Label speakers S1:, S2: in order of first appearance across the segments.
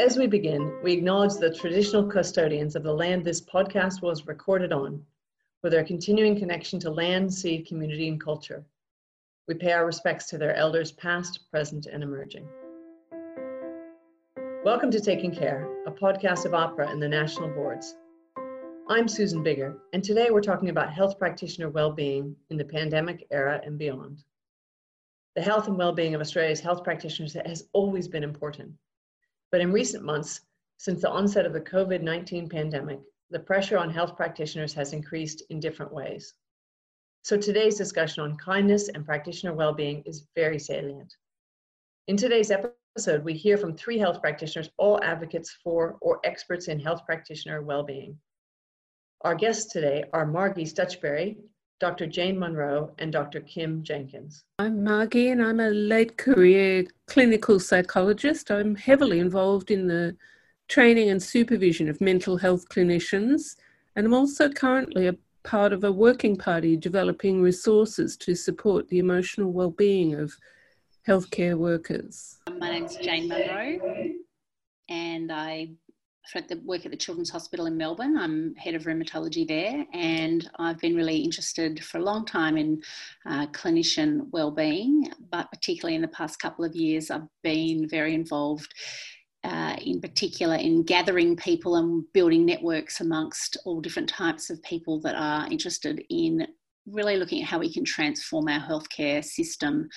S1: As we begin, we acknowledge the traditional custodians of the land this podcast was recorded on, for their continuing connection to land, sea, community, and culture. We pay our respects to their elders past, present, and emerging. Welcome to Taking Care, a podcast of AHPRA and the national boards. I'm Susan Biggar, and today we're talking about health practitioner well-being in the pandemic era and beyond. The health and well-being of Australia's health practitioners has always been important. But in recent months, since the onset of the COVID-19 pandemic, the pressure on health practitioners has increased in different ways. So today's discussion on kindness and practitioner well-being is very salient. In today's episode, we hear from three health practitioners, all advocates for or experts in health practitioner well-being. Our guests today are Margie Stutchberry, Dr. Jane Munro, and Dr. Kim Jenkins.
S2: I'm Margie, and I'm a late career clinical psychologist. I'm heavily involved in the training and supervision of mental health clinicians, and I'm also currently a part of a working party developing resources to support the emotional well-being of healthcare workers.
S3: My name's Jane Munro, and I at the work at the Children's Hospital in Melbourne. I'm head of rheumatology there, and I've been really interested for a long time in uh, clinician well-being, but particularly in the past couple of years, I've been very involved. Uh, in particular, in gathering people and building networks amongst all different types of people that are interested in really looking at how we can transform our healthcare system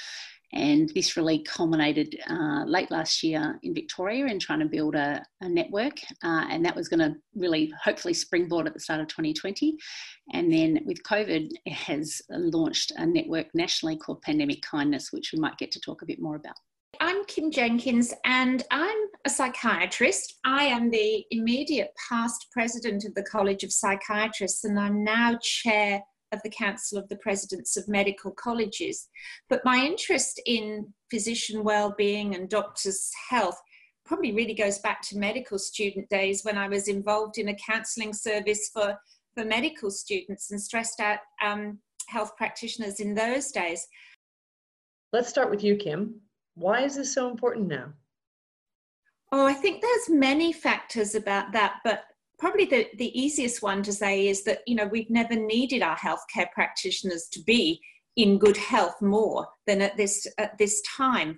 S3: and this really culminated uh, late last year in Victoria in trying to build a, a network. Uh, and that was going to really hopefully springboard at the start of 2020. And then with COVID, it has launched a network nationally called Pandemic Kindness, which we might get to talk a bit more about.
S4: I'm Kim Jenkins and I'm a psychiatrist. I am the immediate past president of the College of Psychiatrists and I'm now chair of the Council of the Presidents of Medical Colleges. But my interest in physician well-being and doctors' health probably really goes back to medical student days when I was involved in a counselling service for, for medical students and stressed out um, health practitioners in those days.
S1: Let's start with you, Kim. Why is this so important now?
S4: Oh, I think there's many factors about that, but probably the, the easiest one to say is that you know we've never needed our healthcare practitioners to be in good health more than at this at this time.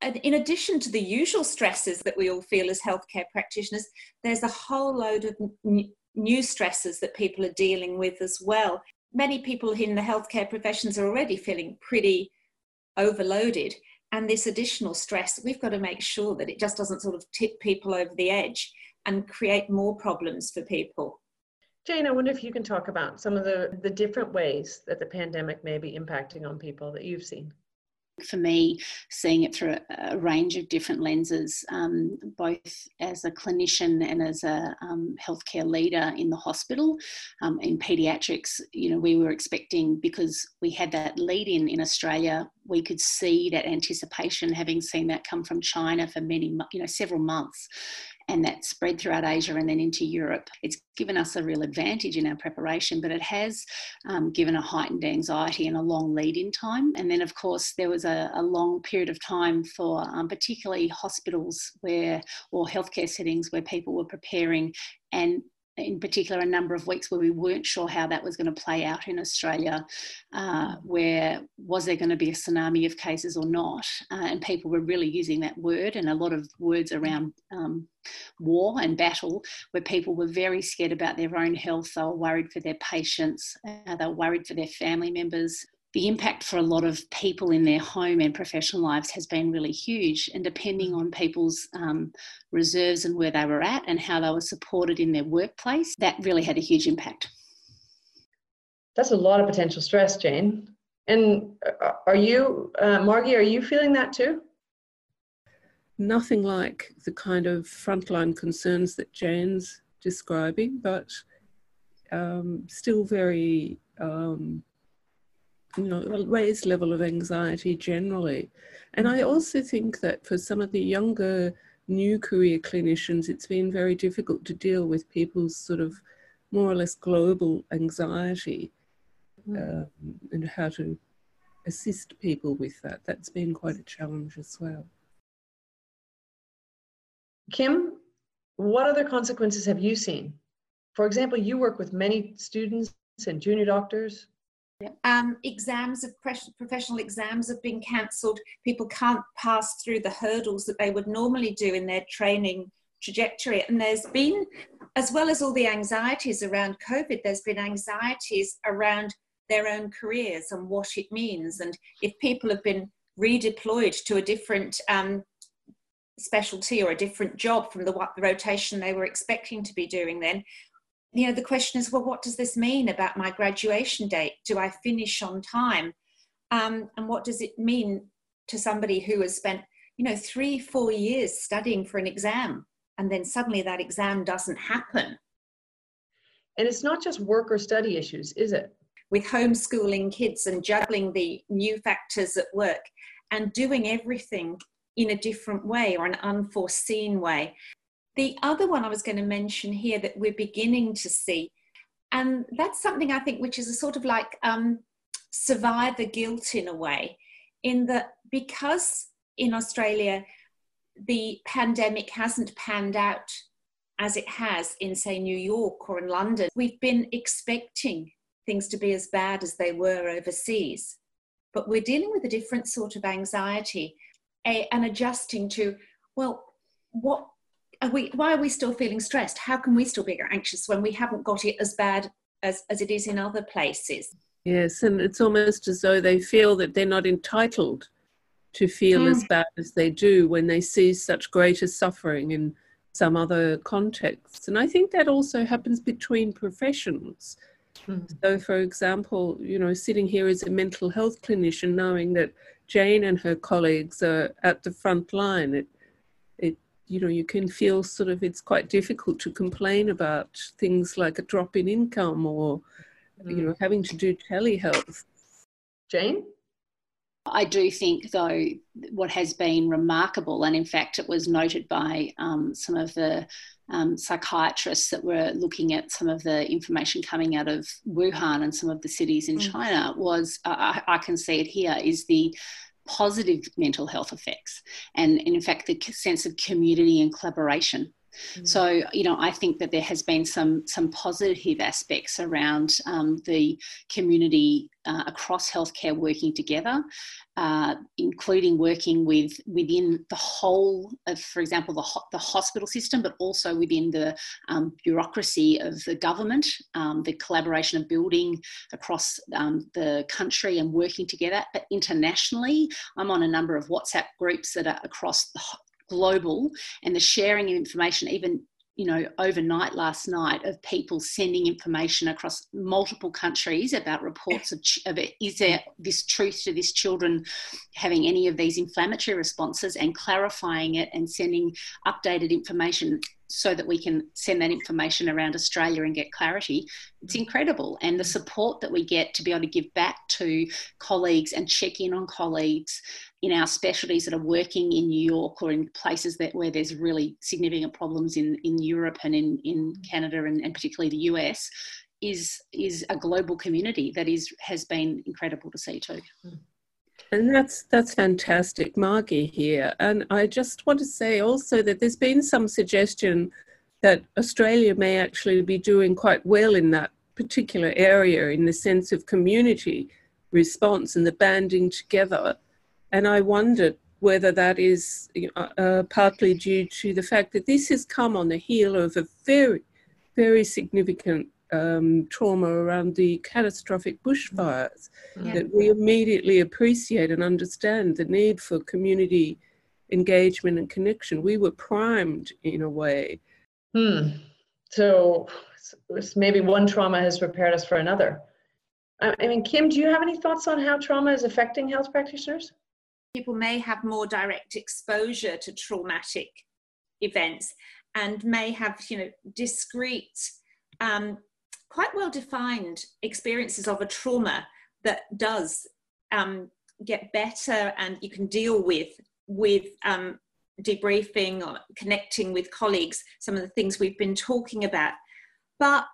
S4: And in addition to the usual stresses that we all feel as healthcare practitioners there's a whole load of n- new stresses that people are dealing with as well. Many people in the healthcare professions are already feeling pretty overloaded and this additional stress we've got to make sure that it just doesn't sort of tip people over the edge and create more problems for people.
S1: Jane, I wonder if you can talk about some of the, the different ways that the pandemic may be impacting on people that you've seen.
S3: For me, seeing it through a, a range of different lenses, um, both as a clinician and as a um, healthcare leader in the hospital. Um, in paediatrics, you know, we were expecting because we had that lead in in Australia, we could see that anticipation, having seen that come from China for many, you know, several months and that spread throughout Asia and then into Europe. It's given us a real advantage in our preparation, but it has um, given a heightened anxiety and a long lead in time. And then, of course, there was a, a long period of time for um, particularly hospitals where, or healthcare settings where people were preparing and in particular a number of weeks where we weren't sure how that was going to play out in Australia, uh, where was there going to be a tsunami of cases or not? Uh, and people were really using that word and a lot of words around um, war and battle, where people were very scared about their own health. They were worried for their patients, uh, they were worried for their family members the impact for a lot of people in their home and professional lives has been really huge. And depending on people's um, reserves and where they were at and how they were supported in their workplace, that really had a huge impact.
S1: That's a lot of potential stress, Jane. And uh, are you, uh, Margie, are you feeling that too?
S2: Nothing like the kind of frontline concerns that Jane's describing, but um, still very um, you know, raised level of anxiety generally. And I also think that for some of the younger new career clinicians, it's been very difficult to deal with people's sort of more or less global anxiety um, and how to assist people with that. That's been quite a challenge as well.
S1: Kim, what other consequences have you seen? For example, you work with many students and junior doctors.
S4: Um, exams of professional exams have been cancelled. People can't pass through the hurdles that they would normally do in their training trajectory. And there's been, as well as all the anxieties around COVID, there's been anxieties around their own careers and what it means. And if people have been redeployed to a different um, specialty or a different job from the, the rotation they were expecting to be doing then, you know, the question is, well, what does this mean about my graduation date? Do I finish on time? Um, and what does it mean to somebody who has spent, you know, three, four years studying for an exam and then suddenly that exam doesn't happen?
S1: And it's not just work or study issues, is it?
S4: With homeschooling kids and juggling the new factors at work and doing everything in a different way or an unforeseen way. The other one I was going to mention here that we're beginning to see, and that's something I think which is a sort of like um, survivor guilt in a way, in that because in Australia the pandemic hasn't panned out as it has in, say, New York or in London, we've been expecting things to be as bad as they were overseas. But we're dealing with a different sort of anxiety a, and adjusting to, well, what are we, why are we still feeling stressed? How can we still be anxious when we haven't got it as bad as, as it is in other places?
S2: Yes, and it's almost as though they feel that they're not entitled to feel mm. as bad as they do when they see such greater suffering in some other contexts. And I think that also happens between professions. Mm. So, for example, you know, sitting here as a mental health clinician, knowing that Jane and her colleagues are at the front line, it, you know, you can feel sort of it's quite difficult to complain about things like a drop in income or, mm. you know, having to do telehealth.
S1: Jane?
S3: I do think, though, what has been remarkable, and in fact, it was noted by um, some of the um, psychiatrists that were looking at some of the information coming out of Wuhan and some of the cities in mm. China, was uh, I, I can see it here is the positive mental health effects, and, in fact, the sense of community and collaboration Mm. So, you know, I think that there has been some some positive aspects around um, the community uh, across healthcare working together, uh, including working with within the whole of, for example, the, ho- the hospital system, but also within the um, bureaucracy of the government, um, the collaboration of building across um, the country and working together. But internationally, I'm on a number of WhatsApp groups that are across the global and the sharing of information even you know overnight last night of people sending information across multiple countries about reports of, of it, is there this truth to this children having any of these inflammatory responses and clarifying it and sending updated information so that we can send that information around Australia and get clarity. It's incredible. And the support that we get to be able to give back to colleagues and check in on colleagues in our specialties that are working in New York or in places that where there's really significant problems in, in Europe and in, in Canada and, and particularly the US is is a global community that is has been incredible to see too. Hmm.
S2: And that's that's fantastic, Margie here. And I just want to say also that there's been some suggestion that Australia may actually be doing quite well in that particular area in the sense of community response and the banding together and I wondered whether that is uh, uh, partly due to the fact that this has come on the heel of a very, very significant um, trauma around the catastrophic bushfires, yeah. that we immediately appreciate and understand the need for community engagement and connection. We were primed in a way.
S1: Hmm. So maybe one trauma has prepared us for another. I mean, Kim, do you have any thoughts on how trauma is affecting health practitioners?
S4: people may have more direct exposure to traumatic events and may have you know discrete um, quite well defined experiences of a trauma that does um, get better and you can deal with with um, debriefing or connecting with colleagues some of the things we've been talking about but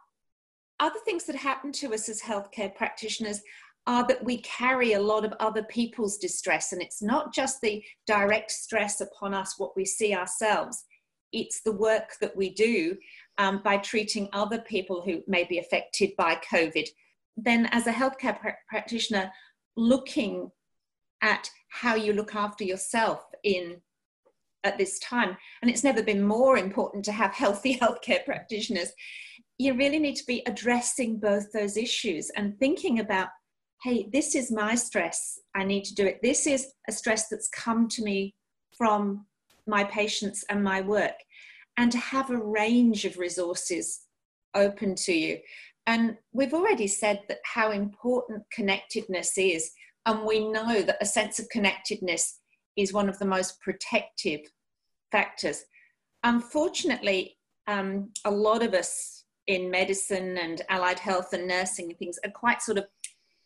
S4: other things that happen to us as healthcare practitioners are that we carry a lot of other people's distress. And it's not just the direct stress upon us, what we see ourselves. it's the work that we do um, by treating other people who may be affected by COVID, then as a healthcare pr- practitioner, looking at how you look after yourself in at this time and it's never been more important to have healthy healthcare practitioners you really need to be addressing both those issues and thinking about hey this is my stress. I need to do it. This is a stress that's come to me from my patients and my work and to have a range of resources open to you and we've already said that how important connectedness is and we know that a sense of connectedness is one of the most protective factors. Unfortunately, um, a lot of us in medicine and allied health and nursing and things are quite sort of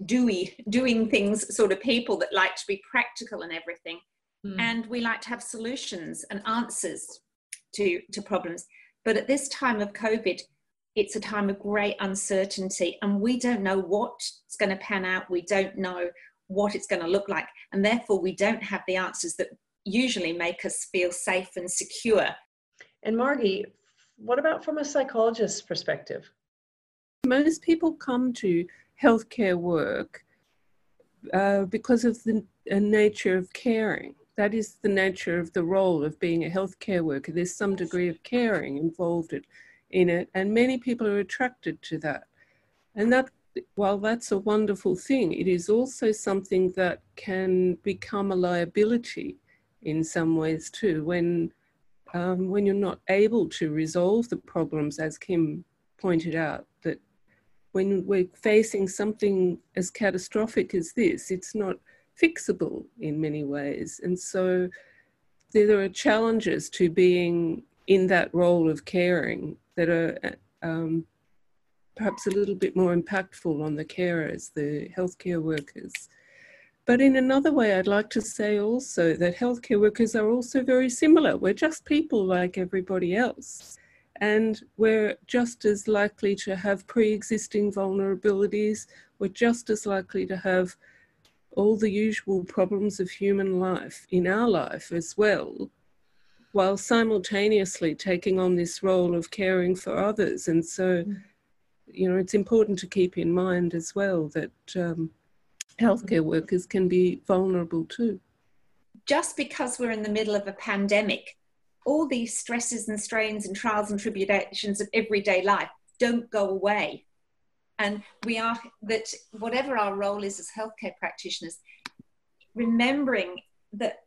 S4: doy, doing things sort of people that like to be practical and everything. Mm. And we like to have solutions and answers to, to problems. But at this time of COVID, it's a time of great uncertainty and we don't know what's going to pan out. We don't know what it's going to look like. And therefore, we don't have the answers that usually make us feel safe and secure.
S1: And Margie, what about from a psychologist's perspective?
S2: Most people come to healthcare work uh, because of the uh, nature of caring. That is the nature of the role of being a healthcare worker. There's some degree of caring involved in it, and many people are attracted to that. And that while that's a wonderful thing, it is also something that can become a liability in some ways too. When um, when you're not able to resolve the problems, as Kim pointed out, that when we're facing something as catastrophic as this, it's not fixable in many ways, and so there are challenges to being in that role of caring that are um, perhaps a little bit more impactful on the carers, the healthcare workers. But in another way, I'd like to say also that healthcare workers are also very similar. We're just people like everybody else. And we're just as likely to have pre existing vulnerabilities. We're just as likely to have all the usual problems of human life in our life as well, while simultaneously taking on this role of caring for others. And so, mm you know, it's important to keep in mind as well that um, healthcare workers can be vulnerable too.
S4: Just because we're in the middle of a pandemic, all these stresses and strains and trials and tribulations of everyday life don't go away. And we are that whatever our role is as healthcare practitioners, remembering that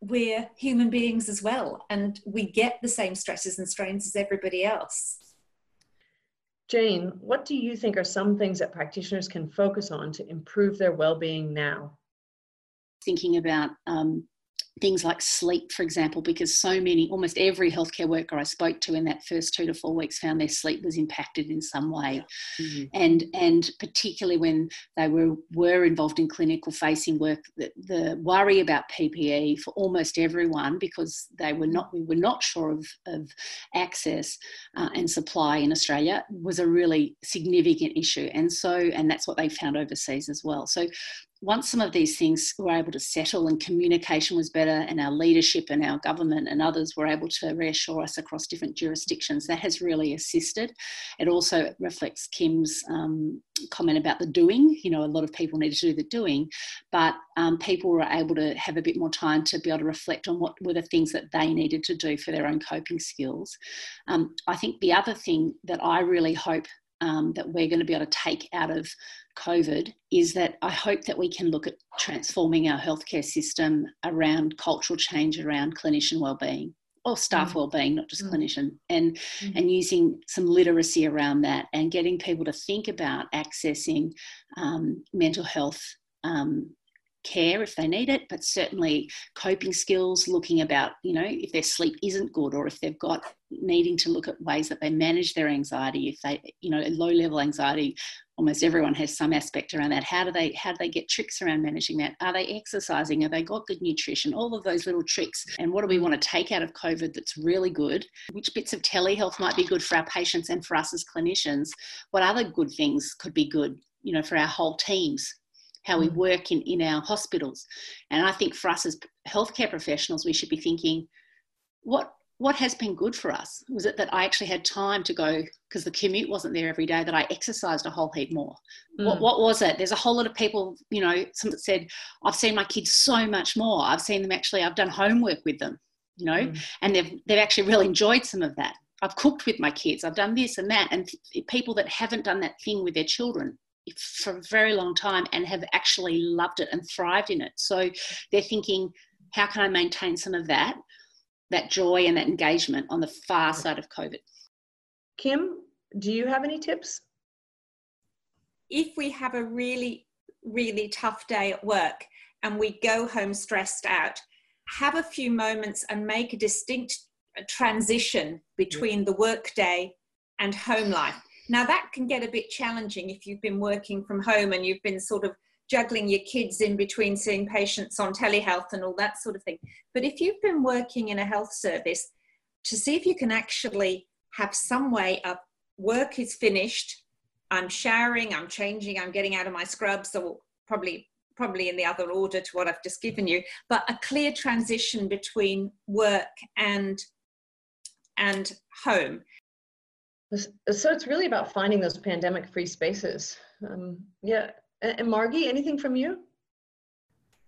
S4: we're human beings as well and we get the same stresses and strains as everybody else.
S1: Jane, what do you think are some things that practitioners can focus on to improve their well-being now?
S3: Thinking about um, things like sleep, for example, because so many, almost every healthcare worker I spoke to in that first two to four weeks found their sleep was impacted in some way, mm-hmm. and and particularly when they were were involved in clinical facing work, the, the worry about PPE for almost everyone because they were not we were not sure of of access uh, and supply in Australia was a really significant issue, and so and that's what they found overseas as well. So once some of these things were able to settle and communication was better and our leadership and our government and others were able to reassure us across different jurisdictions that has really assisted. It also reflects kim's um, comment about the doing. You know a lot of people need to do the doing but um, people were able to have a bit more time to be able to reflect on what were the things that they needed to do for their own coping skills. Um, i think the other thing that i really hope um, that we're going to be able to take out of COVID is that I hope that we can look at transforming our healthcare system around cultural change around clinician wellbeing or staff mm. well-being not just mm. clinician and mm. and using some literacy around that and getting people to think about accessing um, mental health um, care if they need it, but certainly coping skills, looking about, you know, if their sleep isn't good or if they've got needing to look at ways that they manage their anxiety. If they, you know, low level anxiety, almost everyone has some aspect around that. How do they how do they get tricks around managing that? Are they exercising? Have they got good nutrition? All of those little tricks. And what do we want to take out of COVID that's really good? Which bits of telehealth might be good for our patients and for us as clinicians? What other good things could be good, you know, for our whole teams how we mm. work in, in our hospitals. And I think for us as healthcare professionals, we should be thinking, what what has been good for us was it that I actually had time to go because the commute wasn't there every day that I exercised a whole heap more. Mm. What, what was it? There's a whole lot of people, you know, some that said, I've seen my kids so much more. I've seen them actually, I've done homework with them, you know, mm. and they've, they've actually really enjoyed some of that. I've cooked with my kids, I've done this and that. And people that haven't done that thing with their children for a very long time and have actually loved it and thrived in it. So they're thinking, how can I maintain some of that? that joy and that engagement on the far side of COVID.
S1: Kim, do you have any tips?
S4: If we have a really, really tough day at work and we go home stressed out, have a few moments and make a distinct transition between the work day and home life. Now, that can get a bit challenging if you've been working from home and you've been sort of juggling your kids in between seeing patients on telehealth and all that sort of thing. But if you've been working in a health service, to see if you can actually have some way of work is finished, I'm showering, I'm changing, I'm getting out of my scrubs, or probably probably in the other order to what I've just given you, but a clear transition between work and and home.
S1: So it's really about finding those pandemic-free spaces. Um, yeah, and Margie, anything from you?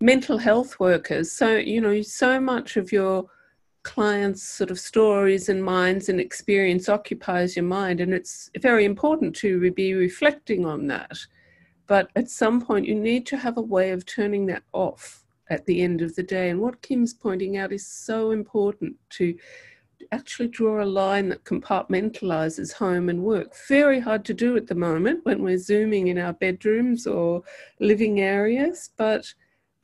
S2: Mental health workers. So, you know, so much of your clients' sort of stories and minds and experience occupies your mind, and it's very important to be reflecting on that. But at some point, you need to have a way of turning that off at the end of the day. And what Kim's pointing out is so important to actually draw a line that compartmentalizes home and work. Very hard to do at the moment when we're Zooming in our bedrooms or living areas, but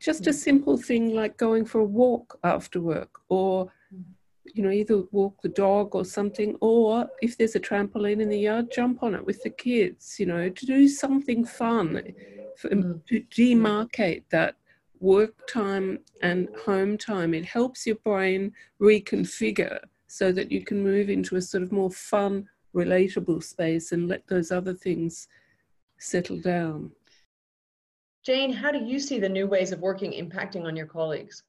S2: just a mm. simple thing like going for a walk after work or mm. you know either walk the dog or something or if there's a trampoline in the yard jump on it with the kids you know to do something fun for, mm. to demarcate that work time and home time it helps your brain reconfigure so that you can move into a sort of more fun, relatable space and let those other things settle down.
S1: Jane, how do you see the new ways of working impacting on your colleagues?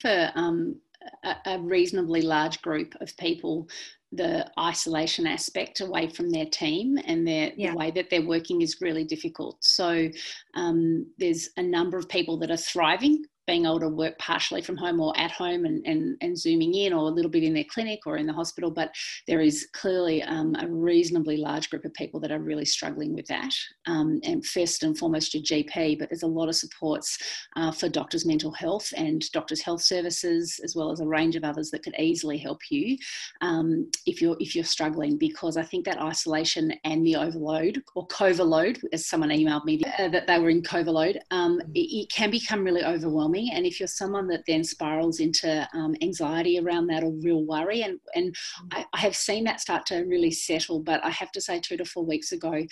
S3: For um, a, a reasonably large group of people, the isolation aspect away from their team and their, yeah. the way that they're working is really difficult. So um, there's a number of people that are thriving being able to work partially from home or at home and, and, and zooming in or a little bit in their clinic or in the hospital. But there is clearly um, a reasonably large group of people that are really struggling with that. Um, and first and foremost, your GP, but there's a lot of supports uh, for doctors' mental health and doctors' health services, as well as a range of others that could easily help you um, if you're if you're struggling. Because I think that isolation and the overload or coverload, as someone emailed me uh, that they were in coverload, um, it, it can become really overwhelming and if you're someone that then spirals into um, anxiety around that or real worry, and, and I, I have seen that start to really settle, but I have to say, two to four weeks ago,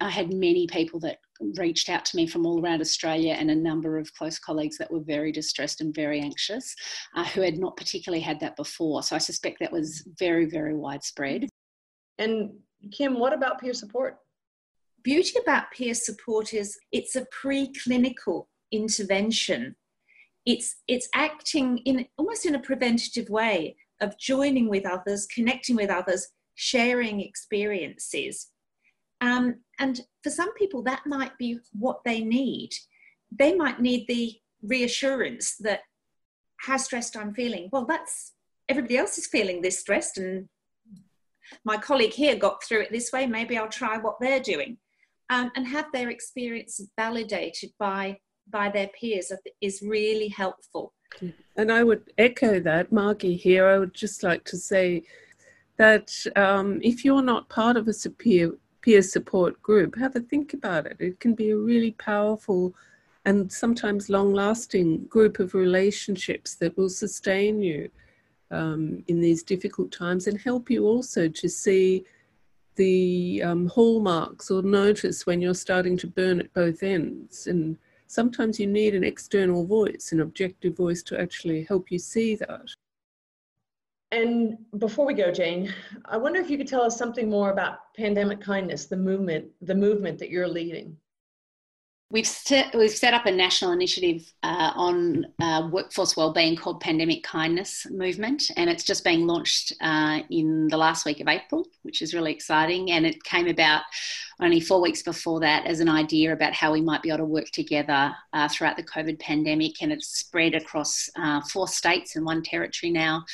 S3: I had many people that reached out to me from all around Australia and a number of close colleagues that were very distressed and very anxious uh, who had not particularly had that before. So I suspect that was very, very widespread.
S1: And Kim, what about peer support?
S4: Beauty about peer support is it's a preclinical intervention. It's, it's acting in almost in a preventative way of joining with others, connecting with others, sharing experiences. Um, and for some people, that might be what they need. They might need the reassurance that how stressed I'm feeling. Well, that's everybody else is feeling this stressed, and my colleague here got through it this way. Maybe I'll try what they're doing. Um, and have their experience validated by by their peers is really helpful.
S2: And I would echo that, Margie here. I would just like to say that um, if you're not part of a peer, peer support group, have a think about it. It can be a really powerful and sometimes long lasting group of relationships that will sustain you um, in these difficult times and help you also to see the um, hallmarks or notice when you're starting to burn at both ends and sometimes you need an external voice, an objective voice to actually help you see that.
S1: And before we go, Jane, I wonder if you could tell us something more about pandemic kindness, the movement, the movement that you're leading.
S3: We've set, we've set up a national initiative uh, on uh, workforce wellbeing called Pandemic Kindness Movement, and it's just being launched uh, in the last week of April, which is really exciting. And it came about only four weeks before that as an idea about how we might be able to work together uh, throughout the COVID pandemic, and it's spread across uh, four states and one territory now.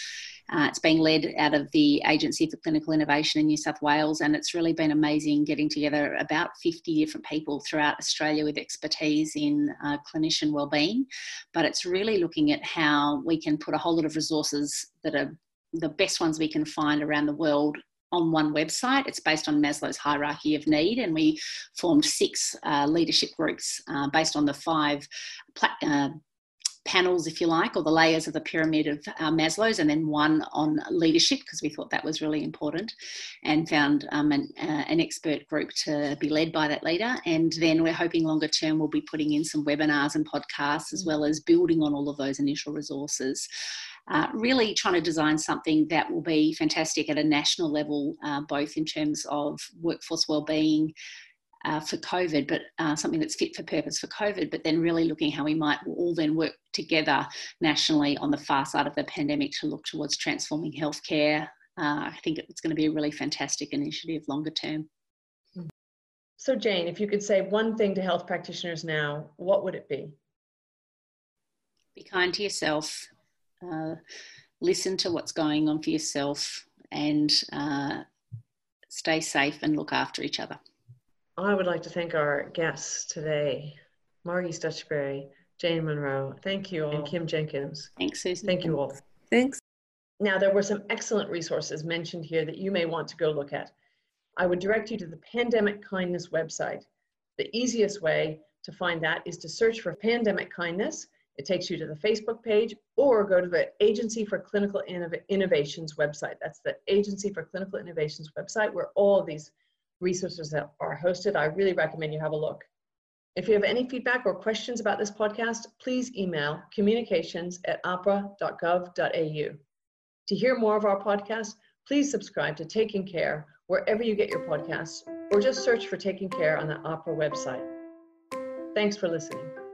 S3: Uh, it's being led out of the Agency for Clinical Innovation in New South Wales, and it's really been amazing getting together about 50 different people throughout Australia with expertise in uh, clinician wellbeing. But it's really looking at how we can put a whole lot of resources that are the best ones we can find around the world on one website. It's based on Maslow's hierarchy of need, and we formed six uh, leadership groups uh, based on the five uh, panels, if you like, or the layers of the pyramid of uh, Maslow's, and then one on leadership because we thought that was really important, and found um, an, uh, an, expert group to be led by that leader. And then we're hoping longer term we'll be putting in some webinars and podcasts as well as building on all of those initial resources. Uh, really trying to design something that will be fantastic at a national level, uh, both in terms of workforce wellbeing, uh, for COVID, but uh, something that's fit for purpose for COVID, but then really looking how we might all then work together nationally on the far side of the pandemic to look towards transforming healthcare. Uh, I think it's going to be a really fantastic initiative longer term.
S1: So, Jane, if you could say one thing to health practitioners now, what would it be?
S3: Be kind to yourself, uh, listen to what's going on for yourself, and uh, stay safe and look after each other.
S1: I would like to thank our guests today, Margie Stutchberry, Jane Munro. Thank you all. And Kim Jenkins.
S3: Thanks, Susan.
S1: Thank you all.
S2: Thanks.
S1: Now, there were some excellent resources mentioned here that you may want to go look at. I would direct you to the Pandemic Kindness website. The easiest way to find that is to search for Pandemic Kindness. It takes you to the Facebook page or go to the Agency for Clinical Innov Innovations website. That's the Agency for Clinical Innovations website where all of these resources are hosted. I really recommend you have a look. If you have any feedback or questions about this podcast, please email communications at ahpra.gov.au. To hear more of our podcast, please subscribe to Taking Care wherever you get your podcasts, or just search for Taking Care on the AHPRA website. Thanks for listening.